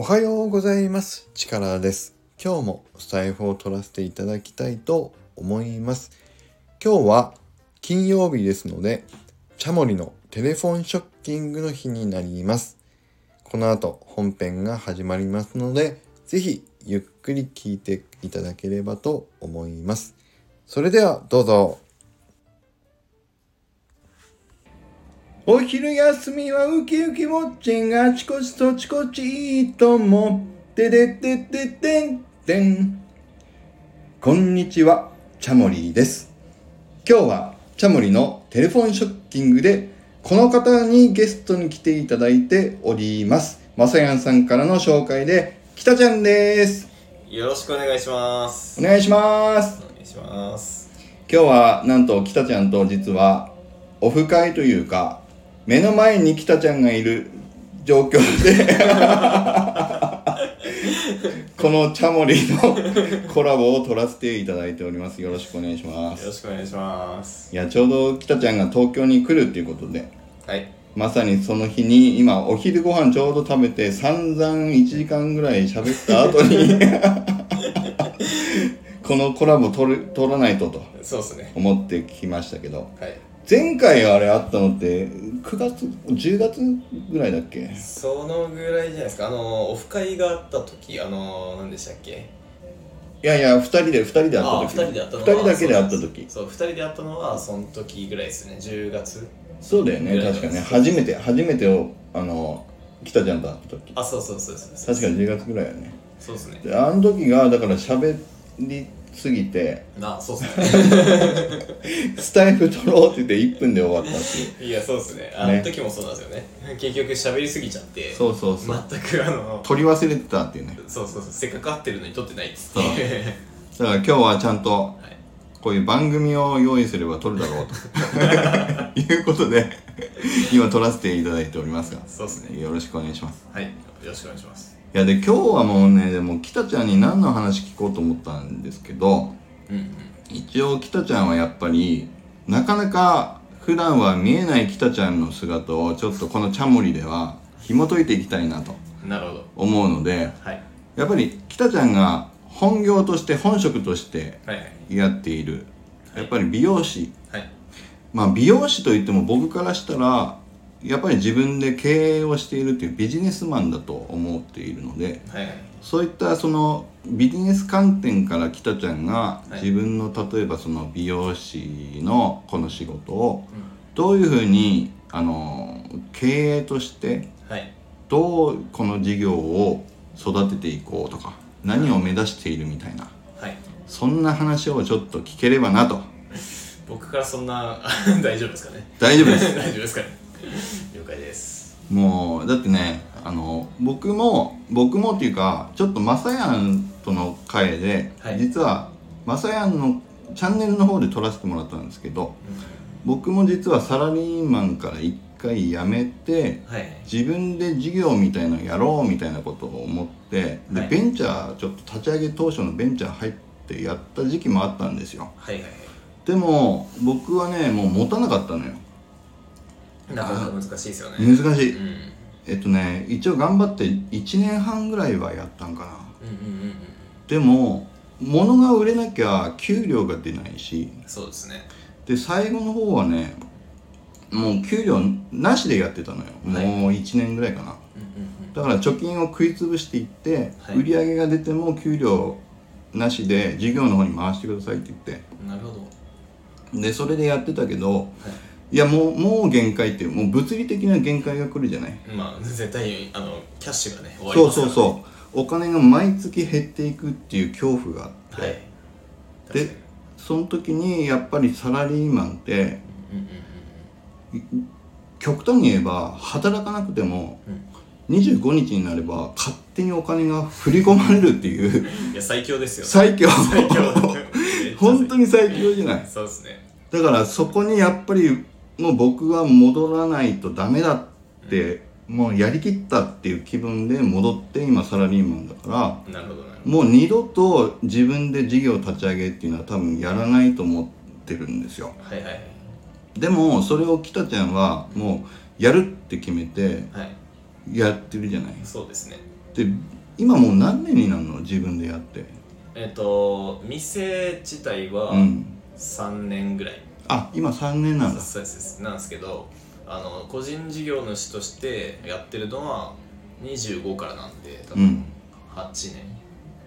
おはようございます。チカラです。今日もスタイフを取らせていただきたいと思います。今日は金曜日ですので、チャモリのテレフォンショッキングの日になります。この後本編が始まりますので、ぜひゆっくり聞いていただければと思います。それではどうぞ。お昼休みはウキウキウォッチンがあちこちとちこちいいとも。てでてててんてん。こんにちは、チャモリーです。今日はチャモリのテレフォンショッキングでこの方にゲストに来ていただいております。まさやんさんからの紹介で、きたちゃんです。よろしくお願いしますお願いします。お願いします今日はなんときたちゃんと実はオフ会というか目の前にきたちゃんがいる状況で このチャモリのコラボを取らせていただいております。よろしくお願いします。よろしくお願いします。いやちょうどきたちゃんが東京に来るっていうことではい。まさにその日に今お昼ご飯ちょうど食べて散々1時間ぐらい喋った後に このコラボ取る取らないととそうっすね。思ってきましたけどはい。前回あれあったのって9月10月ぐらいだっけ？そのぐらいじゃないですか。あのオフ会があった時あの何でしたっけ？いやいや2人で2人で会あった時。二人で会ったの2人だけで会った時。そう二人で会ったのはその時ぐらいですね。10月。そうだよね。確かね。初めて初めてをあの北ちゃんと会った時。あそうそうそうそう確か10月ぐらいよね。そうですね。であの時がだから喋りすぎてなそうっすね。スタイフ取ろうって言って1分で終わったっていう。いやそうっすね。あの時もそうなんですよね。結局喋りすぎちゃってそうそうそう。全くあの取り忘れてたっていうね。そうそうそう。せっかく会ってるのに撮ってないっつってだから今日はちゃんとはい。こういう番組を用意すれば撮るだろうと。いうことで今撮らせていただいておりますがそうっすね。よろしくお願いします。はい。よろしくお願いしますいやで今日はもうねでも北ちゃんに何の話聞こうと思ったんですけどうんうん一応北ちゃんはやっぱりなかなか普段は見えない北ちゃんの姿をちょっとこのチャモリでは紐解いていきたいなとなるほど。思うのではい。やっぱり北ちゃんが本業として本職としてはいはい。やっている。やっぱり美容師。はい。まあ美容師といっても僕からしたらやっぱり自分で経営をしているっていうビジネスマンだと思っているのではい。はいそういったそのビジネス観点から北ちゃんがはい。自分の例えばその美容師のこの仕事をどういうふうにあの経営としてはい。どうこの事業を育てていこうとか何を目指しているみたいなはい。そんな話をちょっと聞ければなと。僕からそんな 大丈夫ですかね？大丈夫です。大丈夫ですかね？もうだってねあの僕も僕もっていうかちょっとまさやんとの会で、はい。実はまさやんのチャンネルの方で撮らせてもらったんですけど僕も実はサラリーマンから一回辞めてはい。自分で事業みたいなのやろうみたいなことを思ってで、はい。ベンチャーちょっと立ち上げ当初のベンチャー入ってやった時期もあったんですよ。はいはいはでも僕はねもう持たなかったのよ。いなかなか難しいですよね。難しい、うん。えっとね一応頑張って1年半ぐらいはやったんかな。うんうんうんうんでも物が売れなきゃ給料が出ないし。そうですね。で最後の方はねもう給料なしでやってたのよ、はい。もう1年ぐらいかな。うんうんだから貯金を食い潰していって、はい。売り上げが出ても給料なしで事業の方に回してくださいって言っうんなるほど。てでそれでやってたけどはいいやもうもう限界っていうもう物理的な限界が来るじゃない？まあ絶対にあのキャッシュがね終わりそう。ますからそうそうお金が毎月減っていくっていう恐怖があって、はい。確かでその時にやっぱりサラリーマンってにうんうん極端に言えば働かなくてもうん。25日になれば勝手にお金が振り込まれるっていう。うんいや最強ですよ。最強。最強。本当に最強じゃない？そうですね。だからそこにやっぱりもう僕は戻らないとダメだって、もうやりきったっていう気分で戻って今サラリーマンだからなるほどもう二度と自分で事業立ち上げっていうのは多分やらないと思ってるんですよ。どはいはい。はいでもそれを北ちゃんはもうやるって決めてはい。やってるじゃない。そうですね。って今もう何年になるの？自分でやって。えっ、と店自体はうん。3年ぐらい、あ今3年なんだ。そうですなんですけどあの個人事業主としてやってるのは25からなんで多分うん。8年、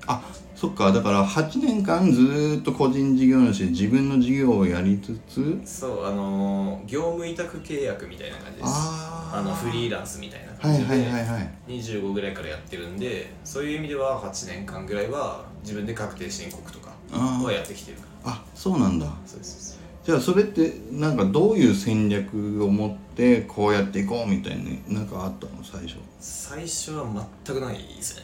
あそっか。だから8年間ずーっと個人事業主で自分の事業をやりつつ。そうあの業務委託契約みたいな感じです。あー。あのフリーランスみたいなはい感じで、はいはいはい25ぐらいからやってるんでそういう意味では8年間ぐらいは自分で確定申告とかはやってきてるからあそうなんだ。そうですじゃあそれってなんかどういう戦略を持ってこうやっていこうみたいになんかあったの最初？最初は全くないですね。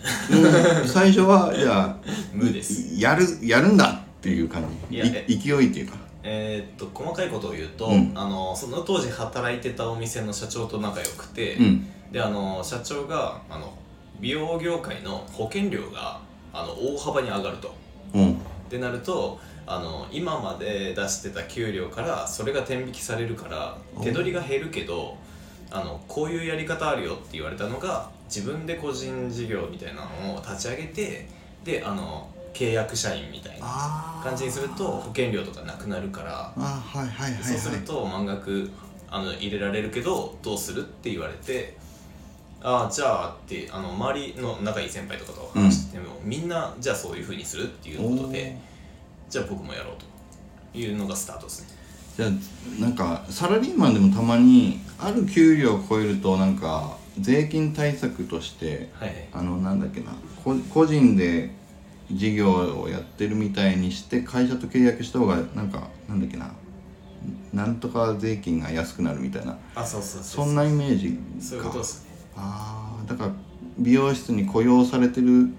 うん。最初はじゃあ 無です。いやるやるんだっていう感じ？勢いっていうか？えーっと細かいことを言うと、うん。あのその当時働いてたお店の社長と仲良くて、うん。であの社長があの美容業界の保険料があの大幅に上がると。うん。ってなるとあの今まで出してた給料からそれが天引きされるからお手取りが減るけどあのこういうやり方あるよって言われたのが自分で個人事業みたいなのを立ち上げてであの契約社員みたいな感じにすると保険料とかなくなるからあはいはいはいはい。そうすると満額あの入れられるけどどうするって言われてああじゃあってあの周りの仲いい先輩とかと話してても、みんなじゃあそういうふうにするっていうことでじゃあ僕もやろうというのがスタートですね。じゃあなんかサラリーマンでもたまにある給料を超えるとなんか税金対策としてはいはい。あのなんだっけなこ個人で事業をやってるみたいにして会社と契約した方がなんかなんだっけななんとか税金が安くなるみたいなあそうそうそんなイメージか。そういうことですね。ああだから美容室に雇用されてる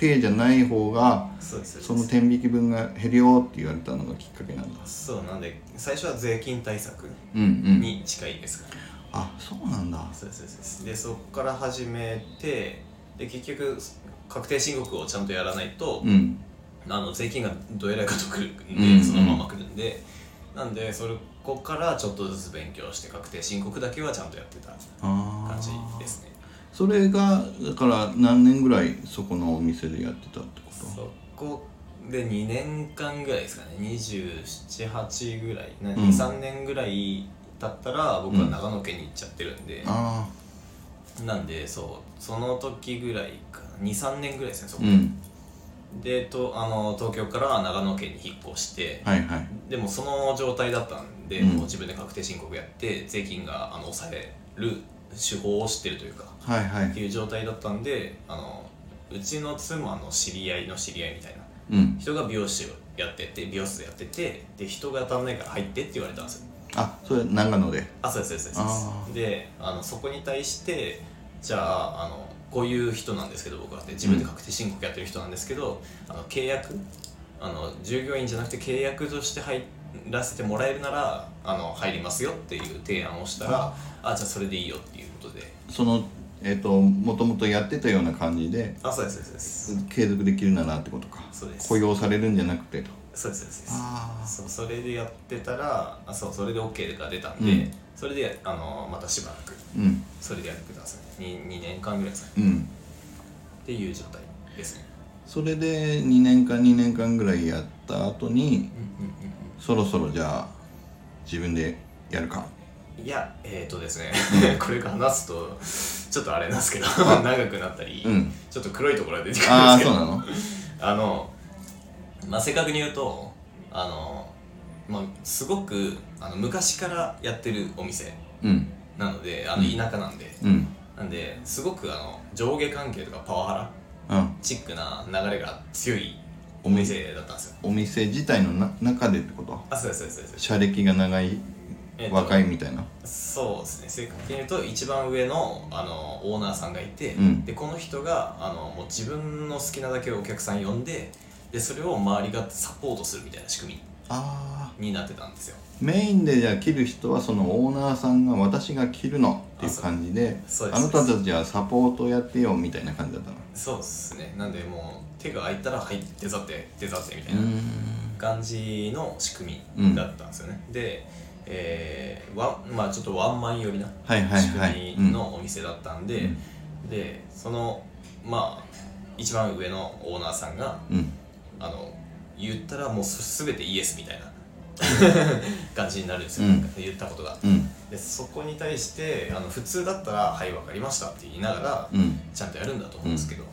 体じゃない方がその天引き分が減るよって言われたのがきっかけなんだ。そうなんで最初は税金対策うんうん。に近いですから、あそうなんだ。そうですそうです。でそこから始めてで結局確定申告をちゃんとやらないと、うん。あの税金がどえらいことくるんで、うんうん。そのまま来るんで。なんでそれこからちょっとずつ勉強して確定申告だけはちゃんとやってたあ感じあですねそれがだから何年ぐらいそこのお店でやってたってこそこで2年間ぐらいですかね。278ぐらい。なうん。23年ぐらい経ったら僕は長野県に行っちゃってるんで。と、あなんでそうその時ぐらいか23年ぐらいですねそこ、あうん。でとあの東京から長野県に引っ越して。はいはい。でもその状態だったんで、うん。もう自分で確定申告やって税金があの抑える手法を知ってるというかはいはい。っていう状態だったんであのうちの妻の知り合いの知り合いみたいな。うん。人が美容師をやってて美容室でやっててで人が足んないから入ってって言われたんですよ。あそれ長野で？あそうですそうですそうあです。であのそこに対してじゃああのこういう人なんですけど僕はって自分で確定申告やってる人なんですけど、あの契約？あの従業員じゃなくて契約として入らせてもらえるならあの入りますよっていう提案をしたらあじゃあそれでいいよってそのえっ、ともともとやってたような感じであそうですそうです。そうです継続できるならってことか。そうです。雇用されるんじゃなくてと。そうですそうです。あそうそれでやってたらあそうそれで OK が出たんで、うん。それであのまたしばらくうん。それでやってください。2, 2年間ぐらいですかね。うん。っていう状態ですね。それで2年間2年間ぐらいやった後にうんうんうん。そろそろじゃあ自分でやるかいやえっ、ー、とですね。これから話すとちょっとあれなんですけど長くなったり、うん。ちょっと黒いところが出てくるんああですけど。そうなの？あのまあ正確に言うとあのまあすごくあの昔からやってるお店うん。なのであのうん。田舎なんで、うん。なんですごくあの上下関係とかパワハラうん。チックな流れが強いお店だったんですよ。お店自体のな中でってこと？あそうですそうですそうです。社歴が長い？えっと若いみたいな？そうですね。正確に言うと一番上のあのオーナーさんがいて、うん。でこの人があのもう自分の好きなだけお客さん呼んででそれを周りがサポートするみたいな仕組みになってたんですよ。メインでじゃあ切る人はそのオーナーさんが私が切るのっていう感じであなたたちはサポートやってよみたいな感じだったの？そうですね。なんでもう手が空いたらはい手伝って手伝ってみたういなん。感じの仕組みだったんですよね、で、えーワンまあちょっとワンマン寄りなはいはい仕はい。組みのお店だったんで、うん。でそのまあ一番上のオーナーさんがうん。あの言ったらもうす全てイエスみたいな 感じになるんですよ、うん。言ったことが。うん。でそこに対してあの普通だったら「はい分かりました」って言いながら、うん。ちゃんとやるんだと思うんですけど、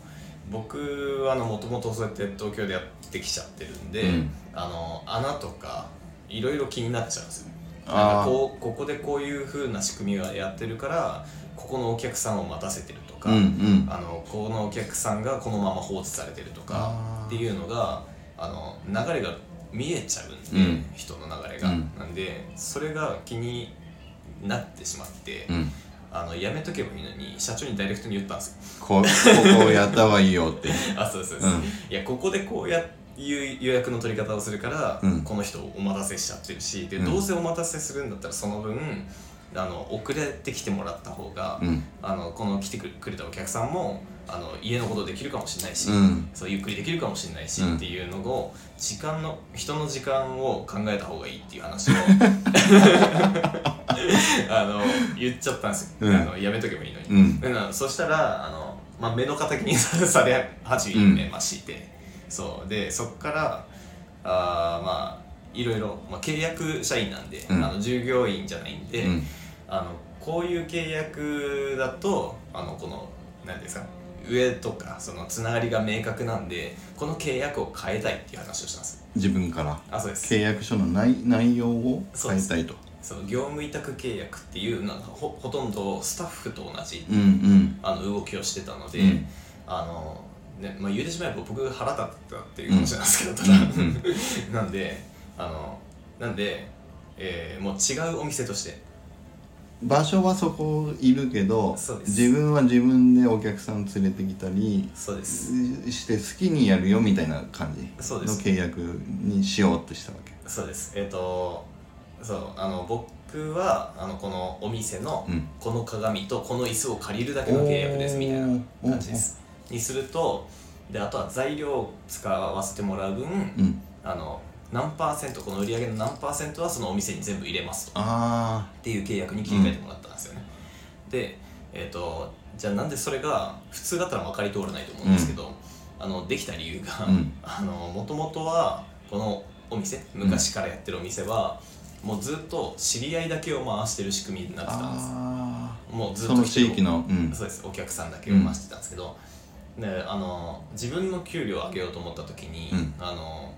僕はもともとそうやって東京でやってきちゃってるんで、うん。あの穴とかいろいろ気になっちゃうんですよなんかこうここでこういう風な仕組みがやってるからここのお客さんを待たせてるとか、うんうん。あのこのお客さんがこのまま放置されてるとかっていうのがあの流れが見えちゃうんで、うん。人の流れが、うん。なんでそれが気になってしまって、うん。あのやめとけばいいのに社長にダイレクトに言ったんですよ。こここをやった方がいいよって。あそうそうです、うん。いやここでこうやいう予約の取り方をするから、うん。この人をお待たせしちゃってるしで、うん。どうせお待たせするんだったらその分あの遅れてきてもらった方が、うん。あのこの来てくれたお客さんもあの家のことできるかもしれないし、うん。そうゆっくりできるかもしれないし、うん。っていうのを時間の人の時間を考えた方がいいっていう話を あの言っちゃったんですよ、うん。あのやめとけばいいのに、うん。そしたらあの、まあ、目の敵にされ始めまして、そう。でそっからあーまあいろいろ、まあ、契約社員なんで、うん。あの従業員じゃないんで、うん。あのこういう契約だとあのこの何ですか上とかそのつながりが明確なんでこの契約を変えたいっていう話をしたんです。自分から。あそうです。契約書の内内容を変えたいと。その業務委託契約っていうなんかほほとんどスタッフと同じうんうん。あの動きをしてたので、うん。あのねまあ、言うてしまえば僕腹立ったっていう話なんですけど、ただ、なんであのなんで、えーもう違うお店として。場所はそこいるけどそうです。自分は自分でお客さん連れてきたりそうです。して好きにやるよみたいな感じのそうです。契約にしようとしたわけ。そうです。えっ、とそうあの僕はあのこのお店のうん。この鏡とこの椅子を借りるだけの契約ですみたいな感じですにするとであとは材料を使わせてもらう分、うん。あの何パーセントこの売り上げの何パーセントはそのお店に全部入れますと。あっていう契約に切り替えてもらったんですよね、でえっ、とじゃあなんでそれが普通だったら分かり通らないと思うんですけど、あのできた理由がうん。もともとはこのお店昔からやってるお店は、もうずっと知り合いだけを回してる仕組みになってたんです。あもうずっそのと人を地域のうん。そうです。お客さんだけを回してたんですけど、であの自分の給料を上げようと思った時に、うん。あの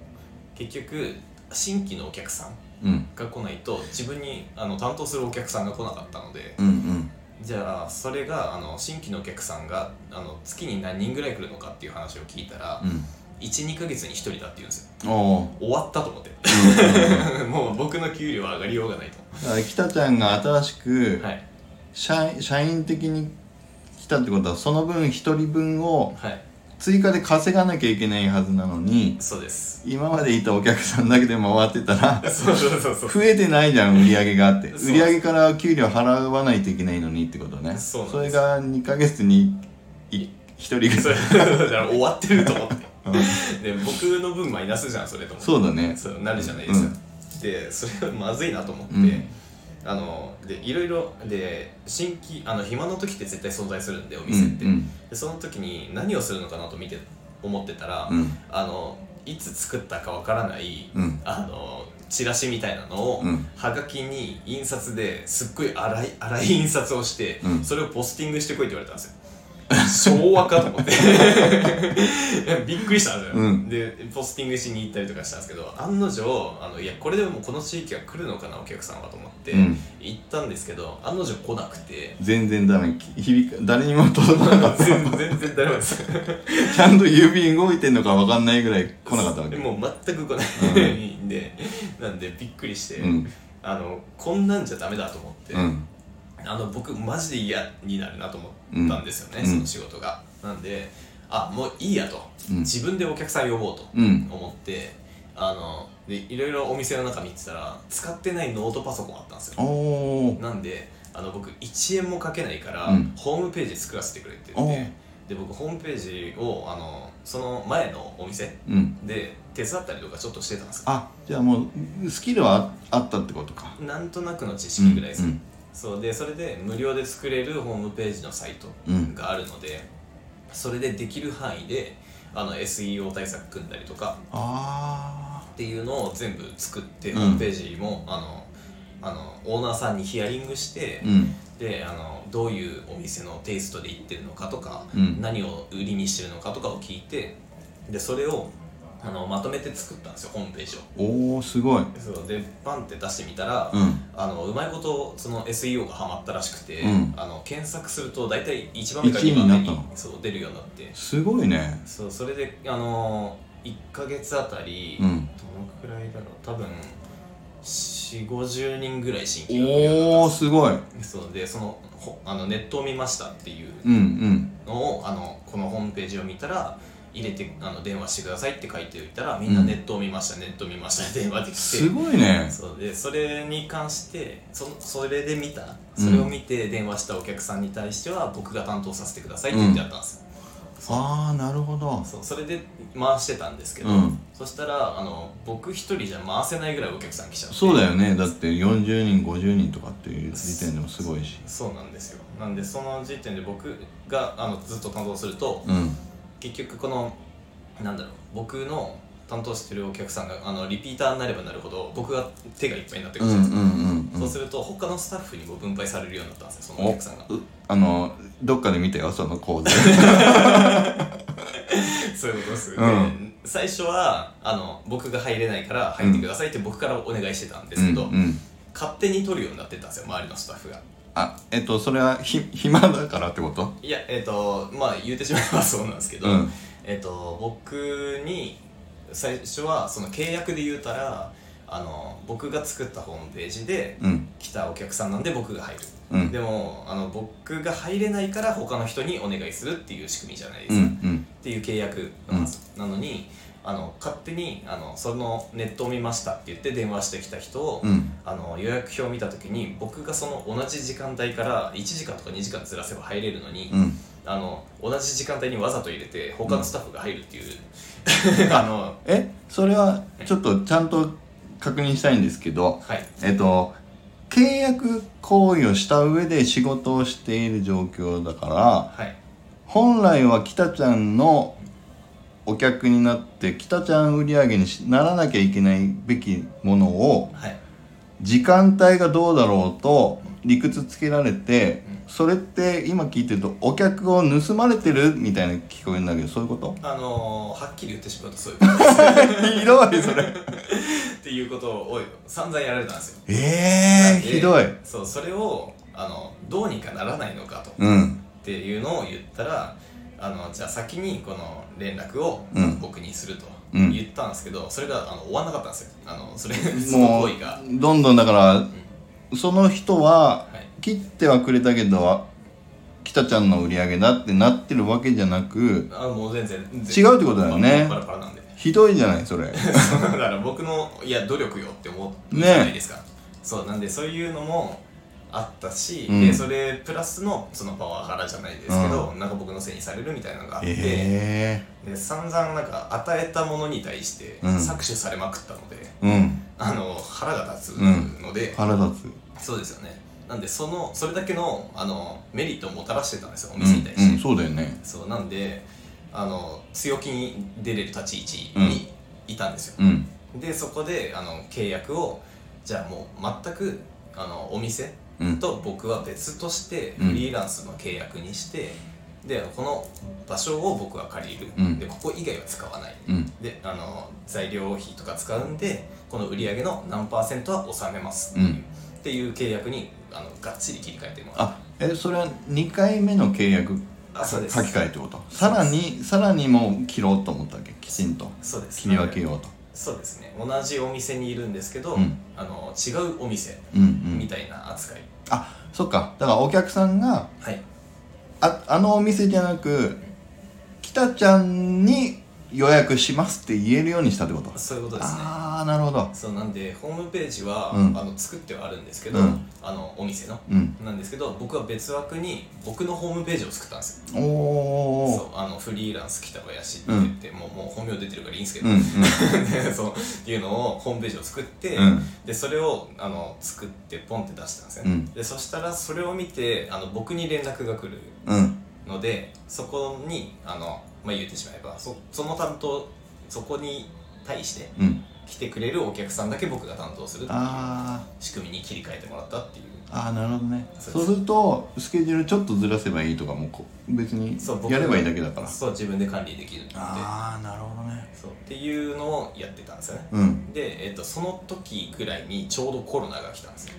結局新規のお客さんうん。が来ないと自分にあの担当するお客さんが来なかったので、うんうん。じゃあそれがあの新規のお客さんがあの月に何人ぐらい来るのかっていう話を聞いたら、うん。12ヶ月に1人だって言うんですよ。おー。終わったと思って。もう僕の給料は上がりようがないだから北ちゃんが新しくとはい。社員社員的に来たってことはその分一人分をはい。追加で稼がなきゃいけないはずなのにそうです。今までいたお客さんだけで回ってたらそうそうそうそう増えてないじゃん売り上げがあって。そう売り上げから給料払わないといけないのにってことね。そうなんです。れが2ヶ月に1人ぐそられいだから終わってると思って。で僕の分マイナスじゃんそれと思ってそうだね。そうなるじゃないですか、でそれはまずいなと思って、うんあのでいろいろで新規あの暇の時って絶対存在するんでお店って、うんでその時に何をするのかなと見て思ってたら、うん。あのいつ作ったかわからない、うん。あのチラシみたいなのを、うん。はがきに印刷ですっごい粗い粗い印刷をして、うん。それをポスティングしてこいって言われたんですよ昭和かと思って。びっくりしたんですよ、うん。でポスティングしに行ったりとかしたんですけど案の定あのいやこれでもこの地域は来るのかなお客さんはと思って、うん。行ったんですけど案の定来なくて。全然ダメ。響か誰にも届かなかった。全全然ダメですちゃんと郵便動いてんのか分かんないぐらい来なかったわけ。もう全く来ない。ん。で、なんでびっくりして、うん。あのこんなんじゃダメだと思って、うんあの僕マジで嫌になるなと思ったんですよね、うん。その仕事が、なんであもういいやと、うん。自分でお客さん呼ぼうとうん。思ってあのでいろいろお店の中見てたら使ってないノートパソコンあったんですよ。なんであの僕1円もかけないから、うん。ホームページ作らせてくれって言ってで僕ホームページをあのその前のお店うん。で手伝ったりとかちょっとしてたんですよ。あじゃあもうスキルはああったってことか。なんとなくの知識ぐらいです、うんそうでそれで無料で作れるホームページのサイトうんがあるので、それでできる範囲であの SEO 対策組んだりとかあっていうのを全部作って、うん。ホームページもあのあのオーナーさんにヒアリングしてあ、うん。であのどういうお店のテイストで行ってるのかとか、うん。何を売りにしてるのかとかを聞いてでそれをあのまとめて作ったんですよホームページを。おおすごい。そうでパンって出してみたら、うん。あのうまいことその SEO がハマったらしくて、うん。あの検索すると大体1番目か一位2番目ににそう出るようになって。すごいね。そうそれであの1ヶ月あたり、うん。どのくらいだろう。多分4 5 0人ぐらい新規がおおすごい。そうでそのほあのネットを見ましたっていううんうん。のをあのこのホームページを見たら入れてあの電話してくださいって書いておいたらみんなネットを見ました、ネット見ました電話できて。すごいね。そうでそれに関してそそれで見た？それを見て電話したお客さんに対しては僕が担当させてくださいって言ってあったんです。よ、ああなるほど。そうそれで回してたんですけど、うん。そしたらあの僕一人じゃ回せないぐらいお客さん来ちゃって。そうだよね。だって40人50人とかっていう時点でもすごいし。そうなんですよ。なんでその時点で僕があのずっと担当すると、うん結局このなんだろう僕の担当してるお客さんがあのリピーターになればなるほど僕が手がいっぱいになってくるじゃないですそうすると他のスタッフにも分配されるようになったんですよそのおお客さんが。うあのどっかで見たよその構図 そういうことです、うん。で最初はあの僕が入れないから入ってくださいって僕からお願いしてたんですけど、うんうん。勝手に取るようになってったんですよ周りのスタッフがあえっとそれはひ暇だからってこと？いやえっ、とまあ言うてしまえばそうなんですけど、うん。えっ、と僕に最初はその契約で言うたらあの僕が作ったホームページでうん。来たお客さんなんで僕が入る、うん。でもあの僕が入れないから他の人にお願いするっていう仕組みじゃないですか、うんうん。っていう契約なのにあの勝手にあのそのネットを見ましたって言って電話してきた人を、うん。あの予約表を見た時に僕がその同じ時間帯から1時間とか2時間ずらせば入れるのに、うん。あの同じ時間帯にわざと入れて他のスタッフが入るっていう、あのえそれはちょっとちゃんと確認したいんですけどはい。えっと契約行為をした上で仕事をしている状況だからはい。本来は北ちゃんのお客になって北ちゃん売り上げにしならなきゃいけないべきものをはい。時間帯がどうだろうと理屈つけられてうん。それって今聞いてるとお客を盗まれてるみたいな聞こえるんだけどそういうこと？あのはっきり言ってしまうとそういうこと。で すひどいそれ。っていうことを散々やられたんですよ。ええひどい。そうそれをあのどうにかならないのかと。うん。っていうのを言ったらあのじゃあ先にこの連絡をうん。僕にするとうん。言ったんですけど、それがあの終わんなかったんですよ。あのそれそのも行為が、うどんどんだからその人ははい、切ってはくれたけど北ちゃんの売り上げだってなってるわけじゃなくあもう全然全違然うってことだよね。パラパラなんで。ひどいじゃないそれ。だから僕のいや努力よって思うじゃないですか、そうなんでそういうのもあったし、うん。でそれプラスのそのパワハラじゃないですけど、なんか僕のせいにされるみたいなのがあって、えで散々なんか与えたものに対してうん。搾取されまくったので、えうん。あの腹が立つので、腹立つ。そうですよね。なんでそのそれだけのあのメリットをもたらしてたんですよおうん、店に対して、うん、そうだよね。そうなんであの強気に出れる立ち位置にいたんですよ、うん。でそこであの契約をじゃあもう全くあのお店うんと僕は別としてうん。フリーランスの契約にして、でこの場所を僕は借りる、うん。でここ以外は使わない。うん。であの材料費とか使うんでこの売り上げの何パーセントは納めます。っていう,、うん。っていう契約にあのがっちり切り替えてもらう。あえそれは2回目の契約あそうです。書き換えってこと？さらにさらにもう切ろうと思ったわけ？きちんと。そうです。切り分けようとそうですね。同じお店にいるんですけど、うん。あの違うお店うんうん。みたいな扱い、あそっか。だからお客さんがはい。ああのお店じゃなく北ちゃんに予約しますって言えるようにしたってこと？そういうことですね。ああなるほど。そうなんでホームページは、うん。あの作ってはあるんですけど、うん。あのお店の。うん。なんですけど僕は別枠に僕のホームページを作ったんですよ。おおそうあのフリーランス北林って言って、もうもう本名出てるからいいんですけど、うんうん。でそうっていうのをホームページを作って、うん。でそれをあの作ってポンって出したんですよ、うん。でそしたらそれを見てあの僕に連絡が来るうん。のでそこにあの、まあ、言ってしまえばそその担当そこに対してうん。来てくれるお客さんだけ僕が担当するっていうあ仕組みに切り替えてもらったっていう。ーあーなるほどね。そうす。るとスケジュールちょっとずらせばいいとかもこう別にそう僕やればいいだけだから。そう自分で管理できるああなるほどね。そうっていうのをやってたんですよね。うん。で、えっとその時ぐらいにちょうどコロナが来たんですよ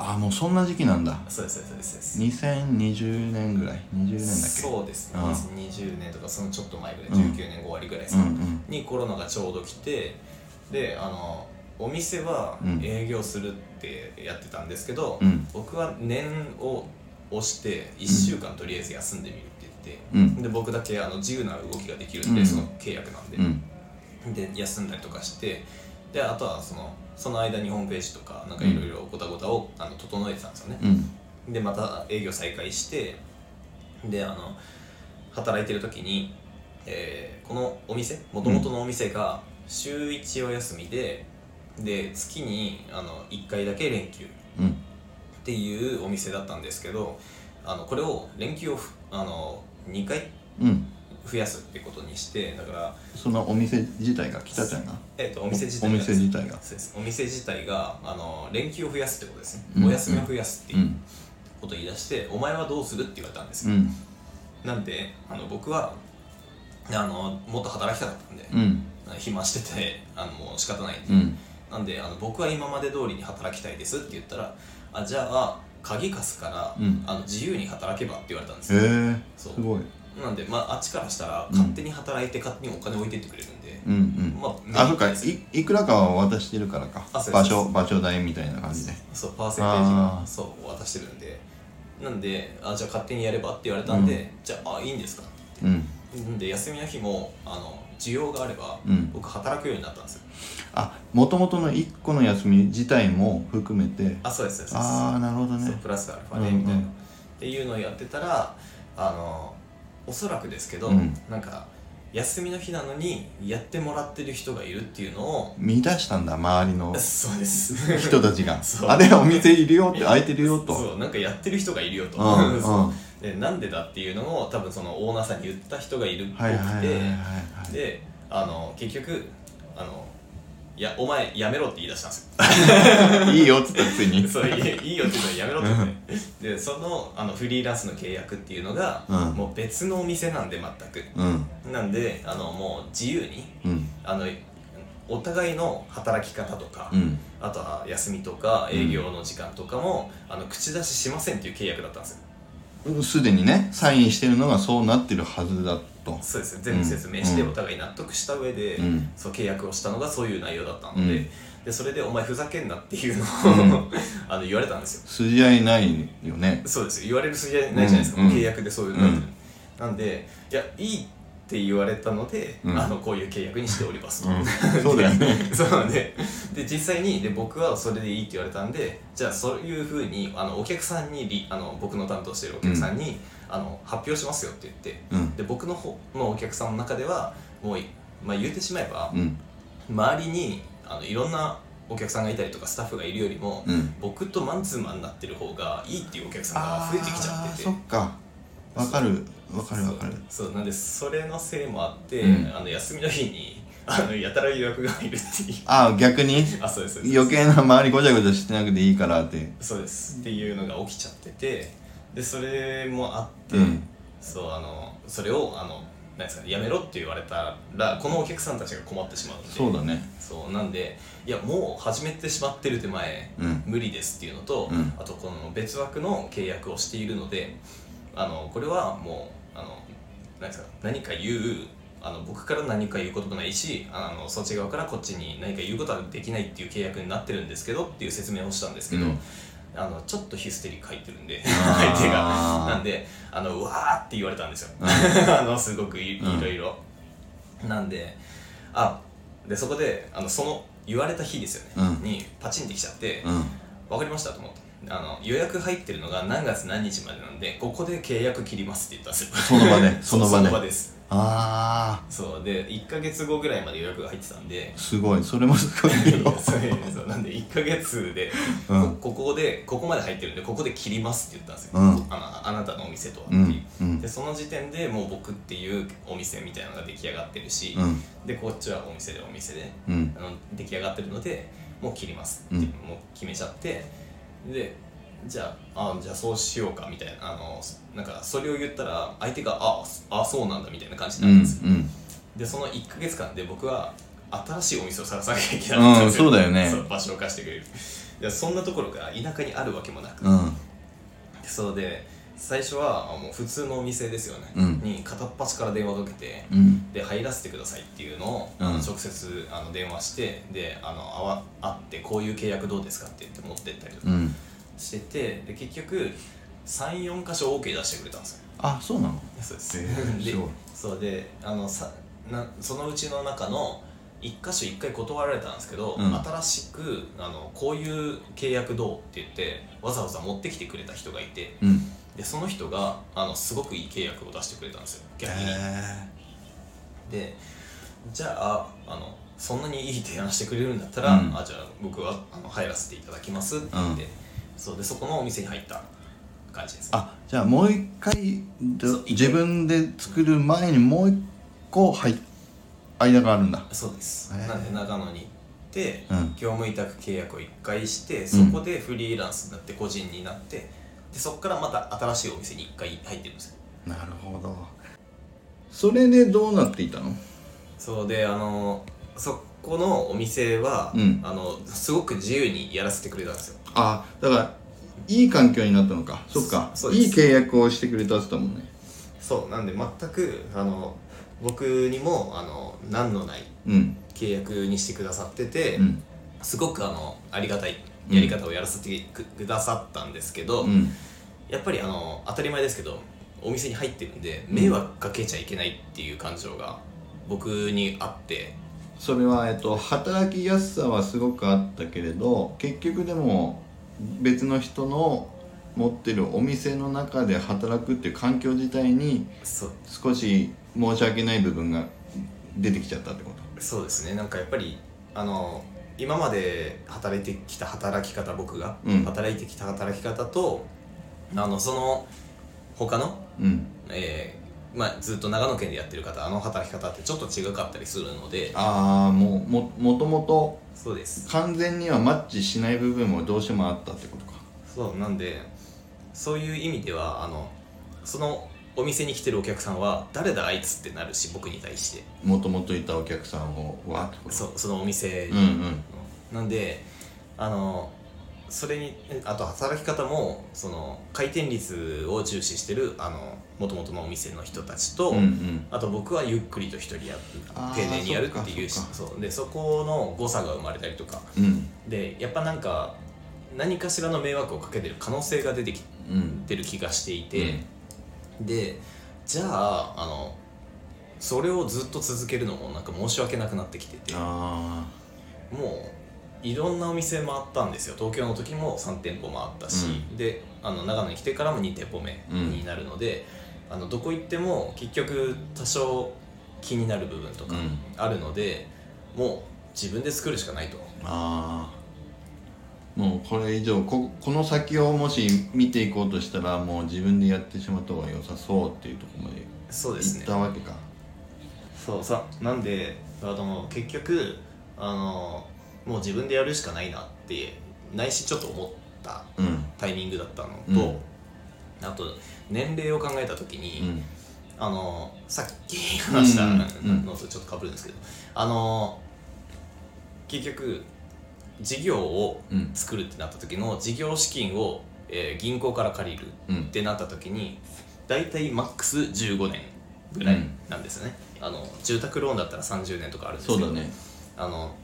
ああもうそんな時期なんだ。そうですそうですそうです。2020年ぐらい？20年だっけ？そうですね。うん。20年とかそのちょっと前ぐらいうん。19年終わりぐらいですか、うんうん。にコロナがちょうど来てであのお店はうん。営業するってやってたんですけど、うん。僕は年を押して1週間とりあえず休んでみるって言って、うん。で僕だけあの自由な動きができるんで、うん。その契約なんで、うん。で休んだりとかしてであとはそのその間にホームページとかなんかいろいろごたごたをあの整えてたんですよね、うん。でまた営業再開してであの働いてる時に、えーこのお店もともとのお店が週1お休みでで月にあの1回だけ連休うん。っていうお店だったんですけどあのこれを連休をふあの2回うん増やすってことにしてだから、そのお店自体が北ちゃんが？えー、とお店自体おが店自体が。お店自体があの連休を増やすってことですね、うん。お休みを増やすっていううん。ことを言い出して、お前はどうするって言われたんですよ、うん。なんであの僕はあのもっと働きたかったんで、うん。暇しててあのもう仕方ないんで、うん。なんであの僕は今まで通りに働きたいですって言ったらあじゃあ鍵貸すから、うん。あの自由に働けばって言われたんですへよ、えそう。すごいなんで、まあ、あっちからしたらうん。勝手に働いて勝手にお金置いてってくれるんで、うんうん。まあそっか。いいくらかは渡してるからか。場所場所代みたいな感じで。そうパーセンテージがそう渡してるんで。なんであじゃあ勝手にやればって言われたんで、じゃああいいんですかって。うん。言ってんで休みの日もあの需要があれば、うん。僕働くようになったんですよ。あもともとの1個の休み自体も含めて。あそうです。そうです。ああなるほどね。プラスアルファでうんうん。みたいな、っていうのをやってたらあのおそらくですけど、うん。なんか休みの日なのにやってもらってる人がいるっていうのを見出したんだ周りのそうです。人たちが。あれお店いるよって空いてるよと。そうなんかやってる人がいるよと、うんうん。そ うでなんでだっていうのを多分そのオーナーさんに言った人がいるっぽくて、であの結局あのいやお前やめろって言い出したんですよ。いいよっつったくせに。そういいいいよって言うのやめろって言ってでそのあのフリーランスの契約っていうのが、うん。もう別のお店なんで全く。うん。なんであのもう自由にうん。あのお互いの働き方とか、うん。あとは休みとか営業の時間とかも、あの口出ししませんっていう契約だったんですよすでにねサインしてるのがそうなってるはずだと。そうです全部説明してうん。お互い納得した上で、うん。そう契約をしたのがそういう内容だったので,、うん。でそれで「お前ふざけんな」っていうのを、うん。あの言われたんですよ。筋合いないよね。そうですよ。言われる筋合いないじゃないですか、うん。契約でそういうの。になってる、なんでいやいいって言われたので、うん。あのこういう契約にしておりますと、うん。そうだよね。そうでで実際にで僕はそれでいいって言われたんでじゃあそういうふうにあのお客さんにリあの僕の担当してるお客さんに、あの発表しますよって言ってうん。で僕の方のお客さんの中ではもうい、まあ、言ってしまえば、うん。周りにあのいろんなお客さんがいたりとかスタッフがいるよりも、うん。僕とマンツーマンになってる方がいいっていうお客さんが増えてきちゃってて。そっかわかるわかるわかる。そうなんでそれのせいもあって、うん。あの休みの日にあのやたら予約がいるっていう。ああ逆に？あそうですそうです。余計な周りごちゃごちゃしてなくていいからって。そうです。っていうのが起きちゃっててでそれもあって、うん。そうあのそれをあのなんですかねやめろって言われたらこのお客さんたちが困ってしまうんで。そうだね。そうなんでいやもう始めてしまってる手前、うん。無理ですっていうのと、うん。あとこの別枠の契約をしているのであのこれはもうあの何ですか何か言うあの僕から何か言うこともないしあのそっち側からこっちに何か言うことはできないっていう契約になってるんですけどっていう説明をしたんですけど、うん。あのちょっとヒステリック入ってるんで相手が。なんであのうわーって言われたんですよ、うん。あのすごくいいうん。ろいろ。なんであでそこであのその言われた日ですよね、うん。にパチンってきちゃって、うん。分かりましたと思ってあの予約入ってるのが何月何日までなんでここで契約切りますって言ったんですよ。その場で その場で。その場です。あそう。で1ヶ月後ぐらいまで予約が入ってたんで。あすごい。それもすごいけど。そうそう。なんで1ヶ月で、うん。こここでここまで入ってるんでここで切りますって言ったんですよ、うん。あのあなたのお店とはってう。いう、んうん。でその時点でもう僕っていうお店みたいなのが出来上がってるし、うん。でこっちはお店でお店でうん。あの出来上がってるのでもう切りますって、うん。もう決めちゃってでじゃああじゃあそうしようかみたいなあのなんかそれを言ったら相手がああそうなんだみたいな感じうんになるんですよ、うんでその1か月間で僕は新しいお店を探さなきゃいけなかったんですよ、うんそうだよね。場所を貸してくれる。でそんなところが田舎にあるわけもなく、うん。そうで最初はもう普通のお店ですよね、うん。に片っ端から電話かけて、うん。で入らせてくださいっていうのを、うん。あの直接あの電話してであのあわ会ってこういう契約どうですかって言って持ってったりとかうん。しててで結局34箇所 OK 出してくれたんですよ。あそうなの？そうです、へー でそうであのさなそのうちの中の1箇所1回断られたんですけど、うん。新しくあのこういう契約どうって言ってわざわざ持ってきてくれた人がいてうんでその人があのすごくいい契約を出してくれたんですよ。逆に、でじゃああのそんなにいい提案してくれるんだったら、うん。あじゃあ僕はあの入らせていただきますって言って、そうでそこのお店に入った感じですあじゃあもう一回自分で作る前にもう一個はい間があるんだ。そうです、へー。なんで長野に行って、うん。業務委託契約を1回してそこでフリーランスになって個人になってでそこからまた新しいお店に1回入ってるんですよ。なるほど。それでどうなっていたの？そうであのそこのお店は、うん。あのすごく自由にやらせてくれたんですよ。あだからいい環境になったのか。そっか。いい契約をしてくれたって言ったもんね。そうなんで全くあの僕にもあの難のないうん。契約にしてくださってて、うん。すごくあのありがたいやり方をやらせてくくださったんですけど、うん。やっぱりあの当たり前ですけどお店に入ってるんで迷惑かけちゃいけないっていう感情が僕にあって。それは、えっと、働きやすさはすごくあったけれど結局でも別の人の持ってるお店の中で働くっていう環境自体にそ少し申し訳ない部分が出てきちゃったってこと？そうですね。なんかやっぱりあの今まで働いてきた働き方僕が、うん。働いてきた働き方とあのその他の、うん。えーまあ、ずっと長野県でやってる方あの働き方ってちょっと違かったりするのでああもうももともとそうです。完全にはマッチしない部分もどうしてもあったってことか。そうなんでそういう意味ではあのそのお店に来てるお客さんは誰だあいつってなるし僕に対して。もともといたお客さんをわってこと。そそのお店に、うんうんなんであのそれにあと働き方もその回転率を重視してるあの元々のお店の人たちと、うんうん。あと僕はゆっくりと一人や丁寧にやるっていうそう。でそこの誤差が生まれたりとか。うん。でやっぱなんか何かしらの迷惑をかけてる可能性が出てきうんてる気がしていて、でじゃああのそれをずっと続けるのもなんか申し訳なくなってきててもあういろんなお店回ったんですよ。東京の時も3店舗回ったし、うであの長野に来てからも2店舗目になるので、あのどこ行っても結局多少気になる部分とかうん。あるので、もう自分で作るしかないと。ああもうこれ以上ここの先をもし見ていこうとしたらもう自分でやってしまった方が良さそうっていうところまで行そうですね。ったわけか。そうさなんであの結局あのもう自分でやるしかないなって内心ちょっと思ったうん。タイミングだったのと、うん。あと年齢を考えた時うに、ん。あのさっき話したのとちょっとかぶるんですけど、あの結局事業をうん。作るってなった時の事業資金を、えー銀行から借りるうん。ってなった時に大体マックス15年ぐらいなんですね、あの住宅ローンだったら30年とかあるんですけどね。あの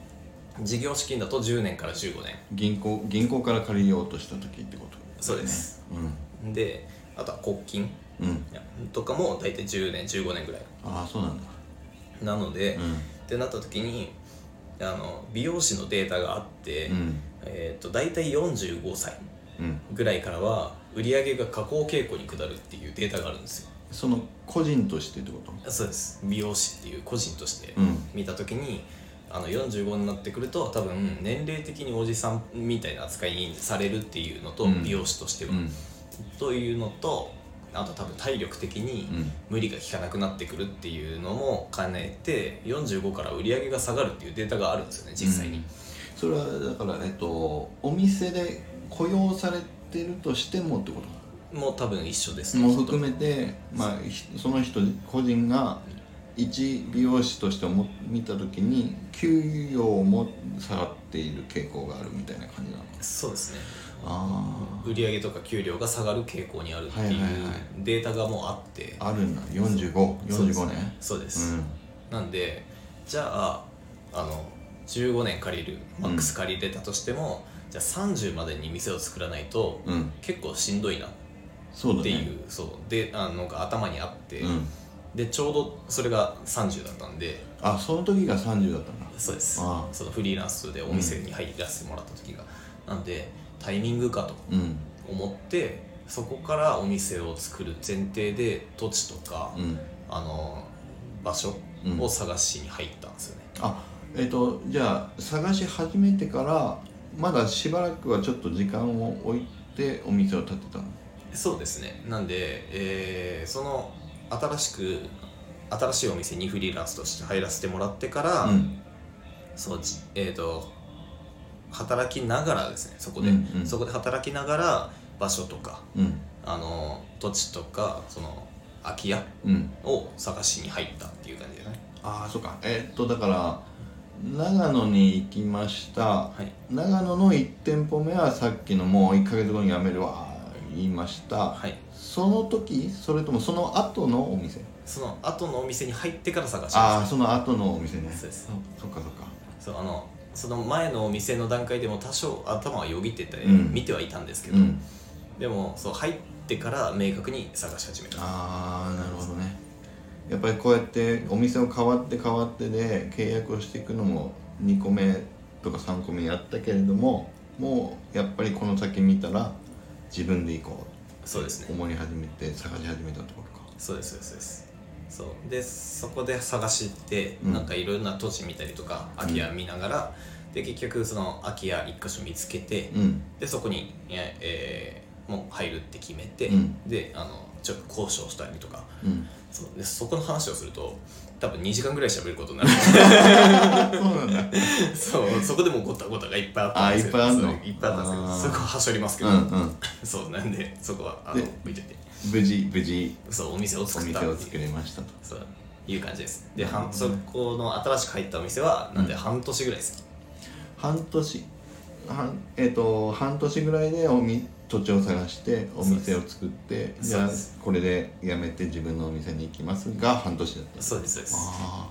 事業資金だと10年から15年。銀行銀行から借りようとした時ってこと？ねそうです。であとは国金。うん。うんとかも大体10年15年ぐらい。ああそうなんだ。なので、うん。ってなった時にあの美容師のデータがあって、うん。えー、と大体45歳うん。ぐらいからは売り上げが下降傾向に下るっていうデータがあるんですよ。その個人としてってこと？そうです。美容師っていう個人としてうん。見た時に、あの45になってくると多分年齢的におじさんみたいな扱いにされるっていうのと、うん。美容師としては、うん。というのとあと多分体力的にうん。無理が効かなくなってくるっていうのも兼ねて45から売り上げが下がるっていうデータがあるんですよね実際に、うんそれはだからえっとお店で雇用されてるとしてもってこと？もう多分一緒です。も含めて、まあ、ひその人個人が一美容師として思見た時に給与も下がっている傾向があるみたいな感じなのかそうですね。あ売上とか給料が下がる傾向にあるっていうデータがもうあって。ああるんだ。4545そうです。年そうです、うん。なんでじゃああの15年借りるマックス借りれたとしても、じゃあ30までに店を作らないと、うん。結構しんどいなっていうそう。であのが頭にあって、うんでちょうどそれが30だったんで。あその時が30だったんだ。そうです。ああ。そのフリーランスでお店に入らせてもらった時が、なんでタイミングかとうん。思ってそこからお店を作る前提で土地とか、うん。あの場所を探しに入ったんですよね、あえっ、とじゃあ探し始めてからまだしばらくはちょっと時間を置いてお店を建てたの？そうですね。なんで、えーその新しく新しいお店にフリーランスとして入らせてもらってから、うん。そうじえっ、と働きながらですねそこで、うんうん。そこで働きながら場所とかうん。あの土地とかその空き家うん。を探しに入ったっていう感じですね。ああそうか。えっ、とだから長野に行きました。はい。長野の1店舗目はさっきのもう1ヶ月後に辞めるわ言いました。はい。その時それともその後のお店？その後のお店に入ってから探しああましその後のお店ね。そうです。そそっかそっか。たそうあのその前のお店の段階でも多少頭はよぎってて、うん。見てはいたんですけど、うん。でもそう入ってから明確に探し始めた。ああなるほどね。やっぱりこうやってお店を変わって変わってで契約をしていくのも2個目とか3個目やったけれどももうやっぱりこの先見たら自分で行こうそうですね。思い始めて探し始めたところか。そうですそうです。そう。ですそうでそこで探して、うん。なんかいろんな土地見たりとか空き家見ながら、で結局その空き家一箇所見つけて、うん。でそこに、ええーもう入るって決めて、うん。であのちょっと交渉したりとか。うん。そう。でそこの話をすると多分2時間ぐらい喋ることになる。そうなんだ。そうそこでもごたごたがいっぱいあったんですよ。あいっぱいあいっぱいあったんですけどそこははしょりますけど、うんうん。そうなんでそこはあので見てて。無事無事。そうお店をお作った。店を作れましたと。そういう感じです。で、なるほどね。はんそこの新しく入ったお店はなんでうん。半年ぐらいです、半年？半えっ、と半年ぐらいでおみ土地を探してお店を作ってじゃあこれで辞めて自分のお店に行きますが半年だった。そうですそうです。あ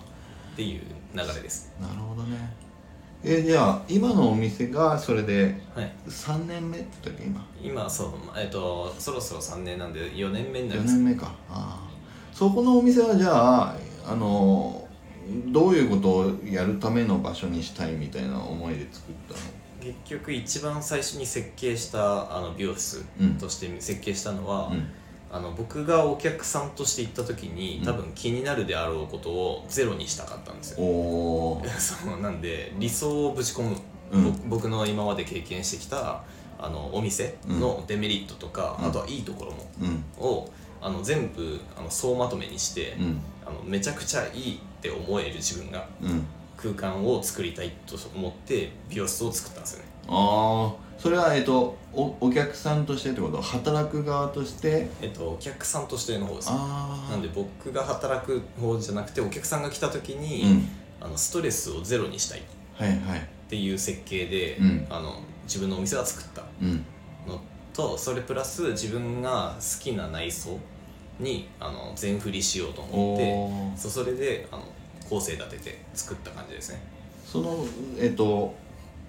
っていう流れです。あなるほどね。えじゃあ今のお店がそれではい。3年目って言ったっけ今？今そうえっ、とそろそろ3年なんで4年目になり4ます。年目か。ああそこのお店はじゃああのどういうことをやるための場所にしたいみたいな思いで作ったの？結局一番最初に設計したあの美容室うん。として設計したのは、うん。あの僕がお客さんとして行った時にうん。多分気になるであろうことをゼロにしたかったんですよ、そうなんで理想をぶち込む、うん。ぼ僕の今まで経験してきたあのお店のデメリットとか、うん。あとはいいところもうん。をあの全部あの総まとめにして、うん。あのめちゃくちゃいいって思える自分がうん空間を作りたいと思って美容室を作ったんですよね。ああそれはえっとおお客さんとしてってこと？働く側として？えっとお客さんとしての方ですね。ああなんで僕が働く方じゃなくてお客さんが来た時に、うん。あのストレスをゼロにしたい。っはいはい。ていう設計で、うん。あの自分のお店は作ったうん。のとそれプラス自分が好きな内装にあの全振りしようと思ってそうそれであの構成立てて作った感じですね。そのえっと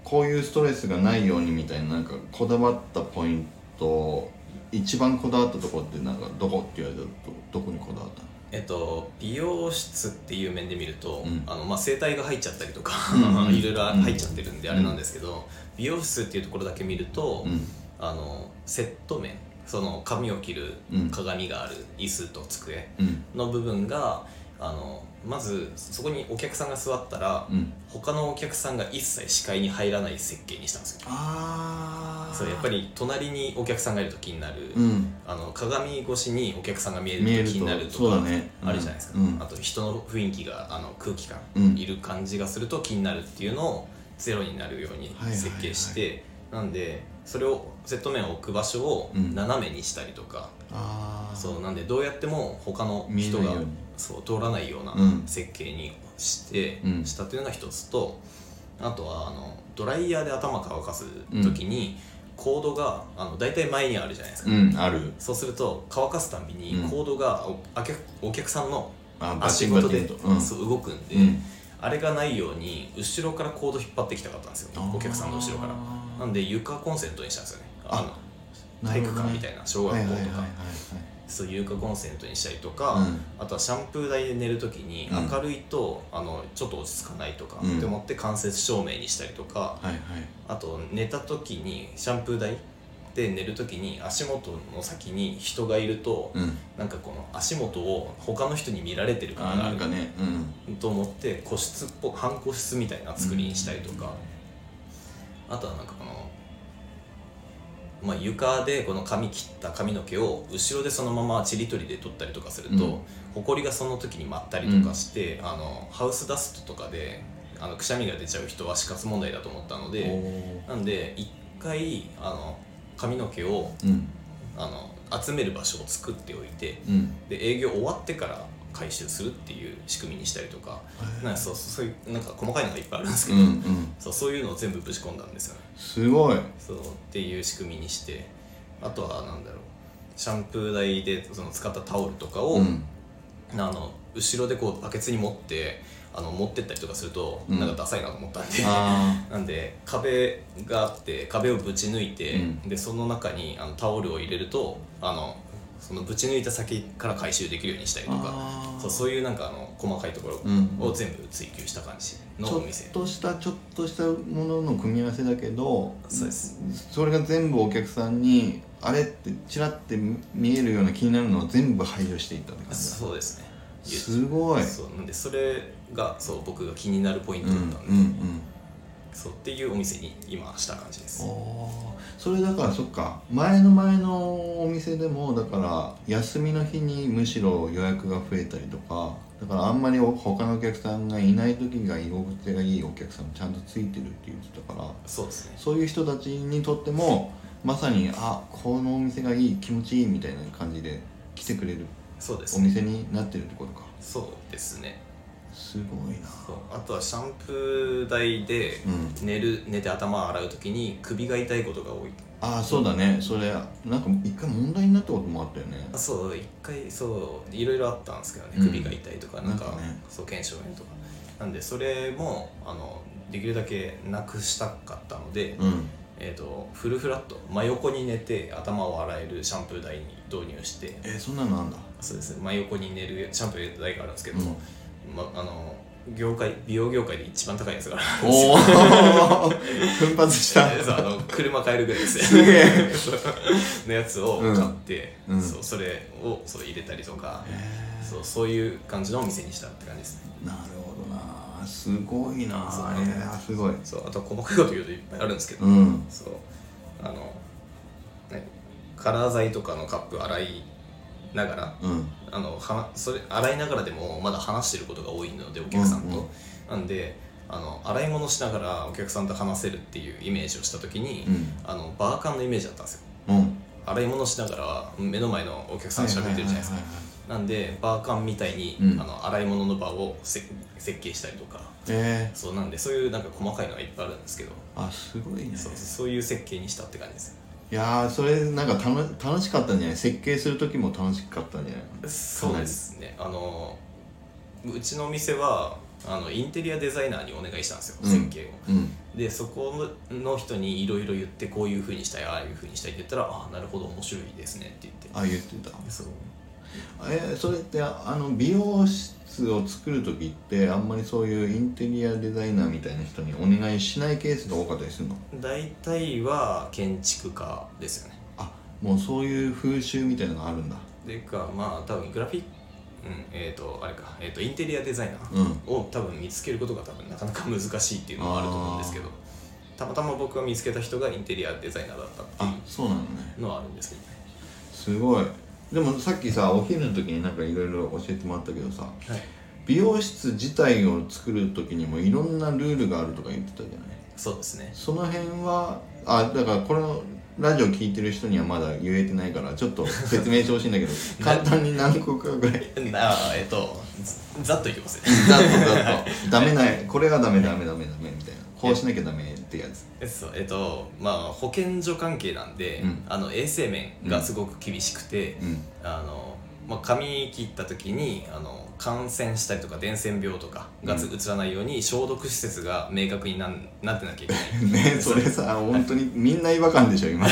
こういうストレスがないようにみたいななんかこだわったポイント一番こだわったところってなんかどこって言われたらどどこにこだわったの？えっと、美容室っていう面で見ると、うん。あのまあ、整体が入っちゃったりとか、うんうん。いろいろ入っちゃってるんでうん。あれなんですけど、美容室っていうところだけ見ると、うん。あのセット面その髪を切るうん。鏡がある椅子と机うん。の部分があのまずそこにお客さんが座ったら、うん。他のお客さんが一切視界に入らない設計にしたんですよ。ああそうやっぱり隣にお客さんがいると気になる、うん。あの鏡越しにお客さんが見えると気になるとかあるじゃないですか、うん。あと人の雰囲気があの空気感、うん。いる感じがすると気になるっていうのをゼロになるようにはいはいはい。設計して、なんでそれをセット面を置く場所をうん。斜めにしたりとか、そうなんでどうやっても他の人がそう通らないようなうん。設計にして、うん。したというのが一つとあとはあのドライヤーで頭乾かす時に、コードがあの大体前にあるじゃないですか、うんある。そうすると乾かすたんびにうん。コードがおお客お客さんの足元でん。そう動くんで、うん。あれがないように後ろからコード引っ張ってきたかったんですよ。お客さんの後ろから。なんで床コンセントにしたんですよね。あの体育館みたいな小学校とかそういう床コンセントにしたりとか、うん。あとはシャンプー台で寝るときにうん。明るいと、あのちょっと落ち着かないとか、うん。って思って間接照明にしたりとかはいはい。あと寝た時にシャンプー台で寝る時に足元の先に人がいると、うん。なんかこの足元を他の人に見られてるあ感がある。かね。うん。と思って個室っぽ半個室みたいな作りにしたりとか、あとはなんかこの、まあ、床でこの髪切った髪の毛を後ろでそのままちりとりで取ったりとかすると、うん。ほこりがその時に舞ったりとかして、あのハウスダストとかであのくしゃみが出ちゃう人は死活問題だと思ったのでおなんで一回あの髪の毛をーうん。あの集める場所を作っておいてうん。で営業終わってから回収するっていう仕組みにしたりとかなんかそうそういうなんか細かいのがいっぱいあるんですけど、うんうん。そうそういうのを全部ぶち込んだんですよね。すごい。そうっていう仕組みにしてあとはなんだろうシャンプー台でその使ったタオルとかを、うん。あの後ろでこうバケツに持ってあの持ってったりとかすると、うん。なんかダサいなと思ったんで。あ なんで壁があって壁をぶち抜いて、うん。でその中にあのタオルを入れるとあのそのぶち抜いた先から回収できるようにしたりとかそうそういうなんかあの細かいところうん。を全部追求した感じのちょっお店、としたちょっとしたものの組み合わせだけどそうです。それが全部お客さんにあれってちらって見えるような気になるのを全部排除していったって感じだ。そうですね。す。ごい。そうなんでそれがそう僕が気になるポイントうんだったんで、うんうんそうっていうお店に今した感じです。おーそれだからそっか。前の前のお店でもだから休みの日にむしろ予約が増えたりとかだからあんまり他のお客さんがいない時が居心地がいいお客さんもちゃんとついてるって言ってたからそうですね。そういう人たちにとってもまさにあこのお店がいい気持ちいいみたいな感じで来てくれるおそうですね。店になってるってことか。そうですねすごいな。あとはシャンプー台でうん。寝る寝て頭洗う時に首が痛いことが多い。ああそうだね。それなんか一回問題になったこともあったよね。あそう一回そういろいろあったんですけどね。うん。首が痛いとかなんか,、ね。そう腱鞘炎とか。なんでそれもあのできるだけなくしたかったので、うん。えー、とフルフラット真横に寝て頭を洗えるシャンプー台に導入して。えーそんなのあんだ。そうです。ね真横に寝るシャンプー台があるんですけど、うんま、あの業界美容業界で一番高いやつがあるんですおよ。お 奮発した。そうあの車買えるぐらいですすげえ。のやつを買って、うん。うんそうそれをそう入れたりとか、へそうそういう感じのお店にしたって感じですね。ーなるほどな。すごいな。そう。えーすごい。そうあと細かいこと言うといっぱいあるんですけど、うん。そうあの、ね、カラー剤とかのカップ洗いながらうんあのはそれ洗いながらでもまだ話してることが多いのでお客さんと、うんうん。なんであの洗い物しながらお客さんと話せるっていうイメージをした時に、うん。あのバーカンのイメージだったんですよ。うん。洗い物しながら目の前のお客さんと喋ってるじゃないですか。なんでバーカンみたいに、うん。あの洗い物の場をせ設計したりとか。えそうなんでそういうなんか細かいのがいっぱいあるんですけど、ーあすごいね。そうそういう設計にしたって感じですいやーそれなんか楽楽しかったんじゃない？設計する時も楽しかったんじゃない？そうですね。あのうちのお店はあのインテリアデザイナーにお願いしたんですよ、うん。設計を。うん。でそこの人にいろいろ言ってこういうふうにしたいああいうふうにしたいって言ったらああなるほど面白いですねって言って。あ言ってた。そうえーそれってあの美容室を作る時ってあんまりそういうインテリアデザイナーみたいな人にお願いしないケースが多かったりするの？大体は建築家ですよね。あもうそういう風習みたいなのがあるんだ。でいうかまあ多分グラフィックうんえっ、とあれか、えー、とインテリアデザイナーうん。を多分見つけることが多分なかなか難しいっていうのはあると思うんですけどたまたま僕が見つけた人がインテリアデザイナーだったってあいうのはあるんですけどね。すごいでもさっきさお昼の時になんかいろいろ教えてもらったけどさはい。美容室自体を作る時にもいろんなルールがあるとか言ってたじゃない？そうですね。その辺はあだからこのラジオ聞いてる人にはまだ言えてないからちょっと説明してほしいんだけど 簡単に何個かぐらい？あえっ、とざざっといきますね。ざっとざっと。ダメなこれがダメダメダメダメみたいな。こうしなきゃダメってやつ。えそうえっとまあ保健所関係なんで、うん。あの衛生面がすごく厳しくて、うん。あのまあ、髪切った時にあの感染したりとか伝染病とかがつうん移らないように消毒施設が明確になんなってなきゃいけない。ね それさ本当にみんな違和感でしょ今。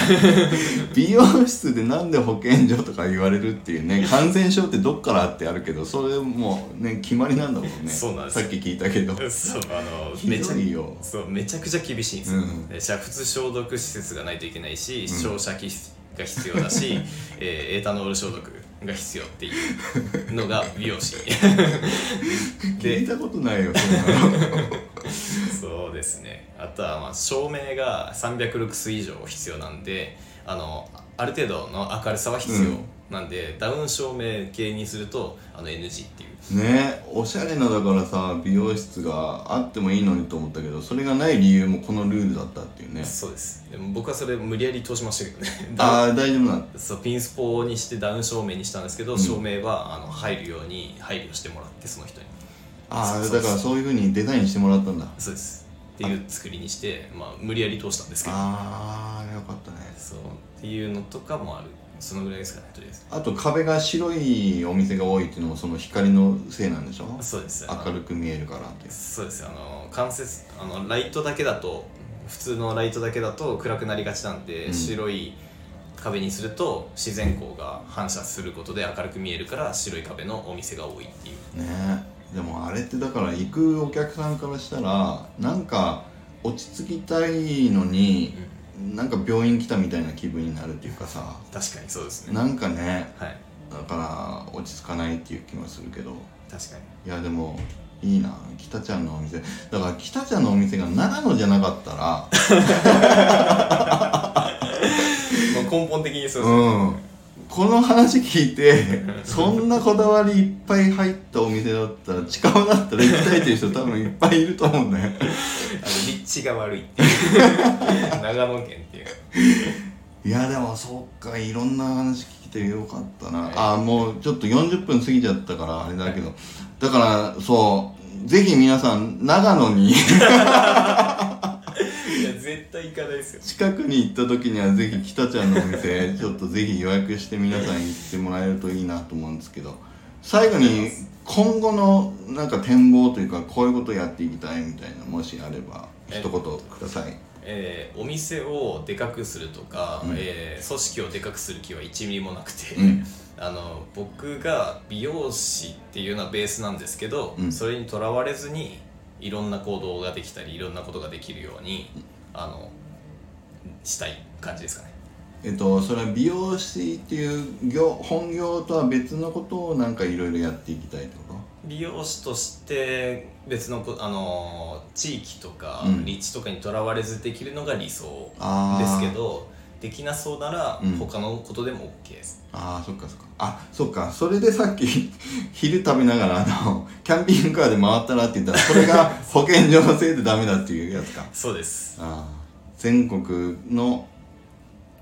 美容室でなんで保健所とか言われるっていうね感染症ってどっからってあるけどそれもうね決まりなんだもんね。そうなんです。さっき聞いたけど。そうあのひめちゃどいよそうめちゃくちゃ厳しいんですよ、うん。で煮沸消毒施設がないといけないしん。照射器が必要だし、えーエータノール消毒が必要っていうのが美容師。聞いたことないよ そうですね。あとはまあ照明が300ルクス以上必要なんであのある程度の明るさは必要、うんなんでダウン照明系にするとあの NG っていう。ねおしゃれなだからさ美容室があってもいいのにと思ったけどそれがない理由もこのルールだったっていうね。そうです。でも僕はそれ無理やり通しましたけどね。ああ大丈夫なんそうピンスポにしてダウン照明にしたんですけど、うん。照明はあの入るように配慮してもらってその人に。ああだからそういうふうにデザインしてもらったんだ。そうです。っていう作りにして、まあ、無理やり通したんですけど。ああよかったね。そう。っていうのとかもあるそのぐらいですかねとりあえず。あと壁が白いお店が多いっていうのもその光のせいなんでしょ？そうです。明るく見えるからってそうです。あの間接あのライトだけだと普通のライトだけだと暗くなりがちなんで、うん。白い壁にすると自然光が反射することで明るく見えるから白い壁のお店が多いっていう。ねでもあれってだから行くお客さんからしたらなんか落ち着きたいのに、なんか病院来たみたいな気分になるっていうかさ。確かにそうですね。なんかねはい。だから落ち着かないっていう気もするけど。確かに。いやでもいいな北ちゃんのお店。だから北ちゃんのお店が長野じゃなかったら。まあ根本的にそうですね、うんこの話聞いてそんなこだわりいっぱい入ったお店だったら近場だったら行きたいっていう人多分いっぱいいると思うんだよ。あの立地が悪いっていう。長野県っていう。いやでもそっかいろんな話聞いてよかったな、はいあもうちょっと40分過ぎちゃったからあれだけど、だからそうぜひ皆さん長野に 絶対行かないですよ。近くに行った時にはぜひ北ちゃんのお店 ちょっとぜひ予約して皆さん行ってもらえるといいなと思うんですけど最後に今後のなんか展望というかこういうことやっていきたいみたいなもしあれば一言ください。えーお店をでかくするとか、うん。えー組織をでかくする気は1ミリもなくて、うん。あの僕が美容師っていうのはベースなんですけど、うん。それにとらわれずにいろんな行動ができたりいろんなことができるようにあのしたい感じですかね。えっとそれは美容師っていう業本業とは別のことをなんかいろいろやっていきたいってこ美容師として別のこあの地域とかうん。立地とかにとらわれずできるのが理想ですけどどできなそうならうん。他のことでも OK です、ああそっかそっか。あそっか。それでさっき 昼食べながらあのキャンピングカーで回ったらって言ったらそれが 保健所のせいでダメだっていうやつか。そうです。ああ全国の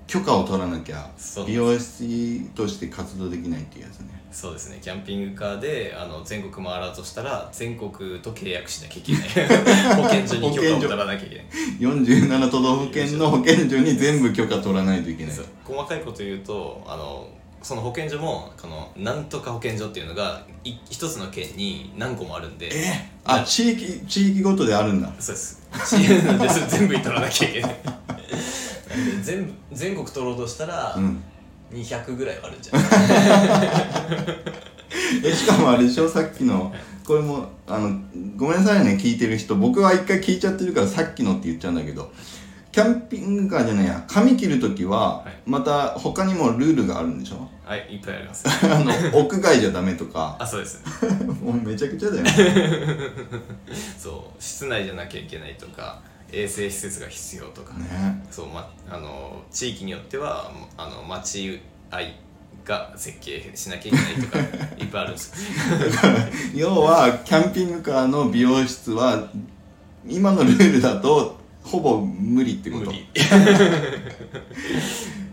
許可を取らなきゃそう美容師として活動できないっていうやつね。そうですね。キャンピングカーであの全国回らうとしたら全国と契約しなきゃいけない。保健所に許可を取らなきゃいけない。47都道府県の保健所に全部許可取らないといけない。細かいこと言うとあのその保健所もこのなんとか保健所っていうのがい一つの県に何個もあるんで。えあ地域地域ごとであるんだ。そうです。全部取らなきゃいけない全部全国取ろうとしたら、うん。200ぐらいはあるんじゃない えしかもあれでしょ？さっきの。これもあのごめんなさいね聞いてる人。僕は一回聞いちゃってるからさっきのって言っちゃうんだけど。キャンピングカーじゃないや。髪切る時ははい。また他にもルールがあるんでしょ？はいいっぱいあります。あの屋外じゃダメとか。あそうです。もうめちゃくちゃだよね。そう。室内じゃなきゃいけないとか衛生施設が必要とか、ね。そうまあの地域によってはあの町合いが設計しなきゃいけないとか いっぱいあるんですよ。要はキャンピングカーの美容室は今のルールだとほぼ無理ってこと。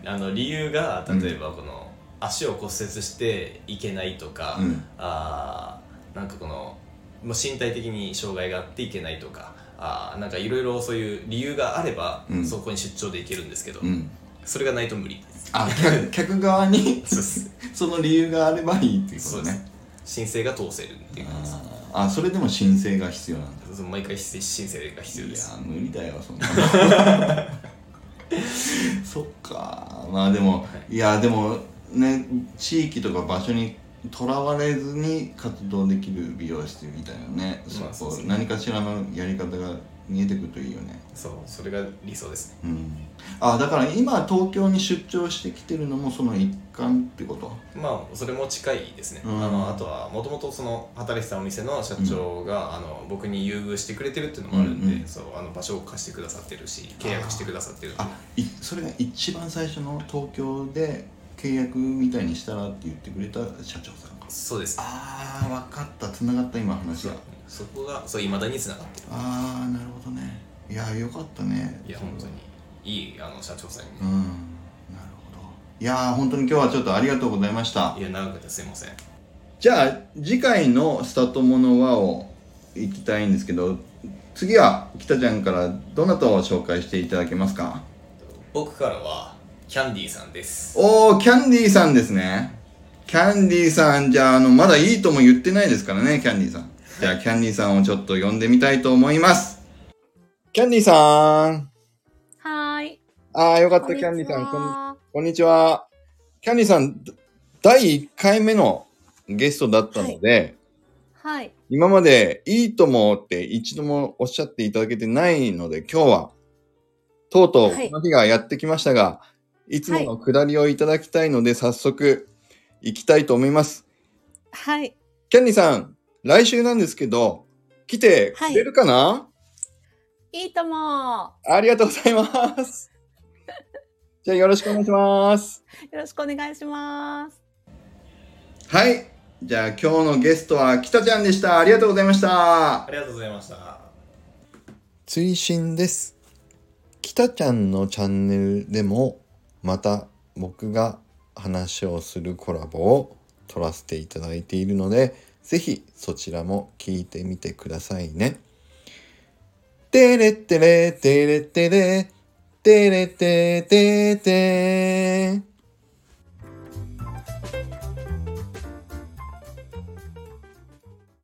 あの理由が例えばこの、足を骨折していけないとか、うん。あーなんかこのもう身体的に障害があっていけないとかあーなんかいろいろそういう理由があれば、うん。そこに出張で行けるんですけど、うん。それがないと無理。ですあ客 客側にそうです。その理由があればいいっていうこそうです。とね申請が通せるっていう感じです。あー。あそれでも申請が必要なんだ。そう毎回申請が必要いです。や無理だよそんな そっかまあでもい。やでもね地域とか場所にとらわれずに活動できる美容室みたいなね、そこまあそうですね。何かしらのやり方が見えてくるといいよね。そうそれが理想ですね。うん。あだから今東京に出張してきてるのもその一環ってこと？まあそれも近いですね、うん。あのあとはもともとその働いてたお店の社長が、あの僕に優遇してくれてるっていうのもあるんで、うんうん。そうあの場所を貸してくださってるし契約してくださってるあいそれが一番最初の東京で契約みたいにしたらって言ってくれた社長さんか。そうです。ああ分かった。つながった今話が。そこがそう未だにつながってる。ああなるほどね。いやよかったね。いや本当に。いいあの社長さんに。ね、うん。なるほど。いやー本当に今日はちょっとありがとうございました。いや長くてすいません。じゃあ次回の「スタートモノワ」を行きたいんですけど次は北ちゃんからどなたを紹介していただけますか？僕からはキャンディーさんです。おーキャンディーさんですね。キャンディーさんじゃああのまだいいとも言ってないですからねキャンディーさん。じゃあキャンディーさんをちょっと呼んでみたいと思います。キャンディーさん。はーい。ああよかったキャンディーさん。こんこんにちは。キャンディさん、第1回目のゲストだったので、はい。今までいいともって一度もおっしゃっていただけてないので、今日は、とうとうはい。この日がやってきましたが、い、つもの下りをいただきたいので、早速行きたいと思います。はい。キャンディさん、来週なんですけど、来てくれるかな、いいとも。ありがとうございます。じゃあよろしくお願いします。よろしくお願いします。はい。じゃあ今日のゲストは北ちゃんでした。ありがとうございましたあ。りがとうございました追伸です。北ちゃんのチャンネルでもまた僕が話をするコラボを撮らせていただいているので、ぜひそちらも聞いてみてくださいね。てれってれてれってれてれててて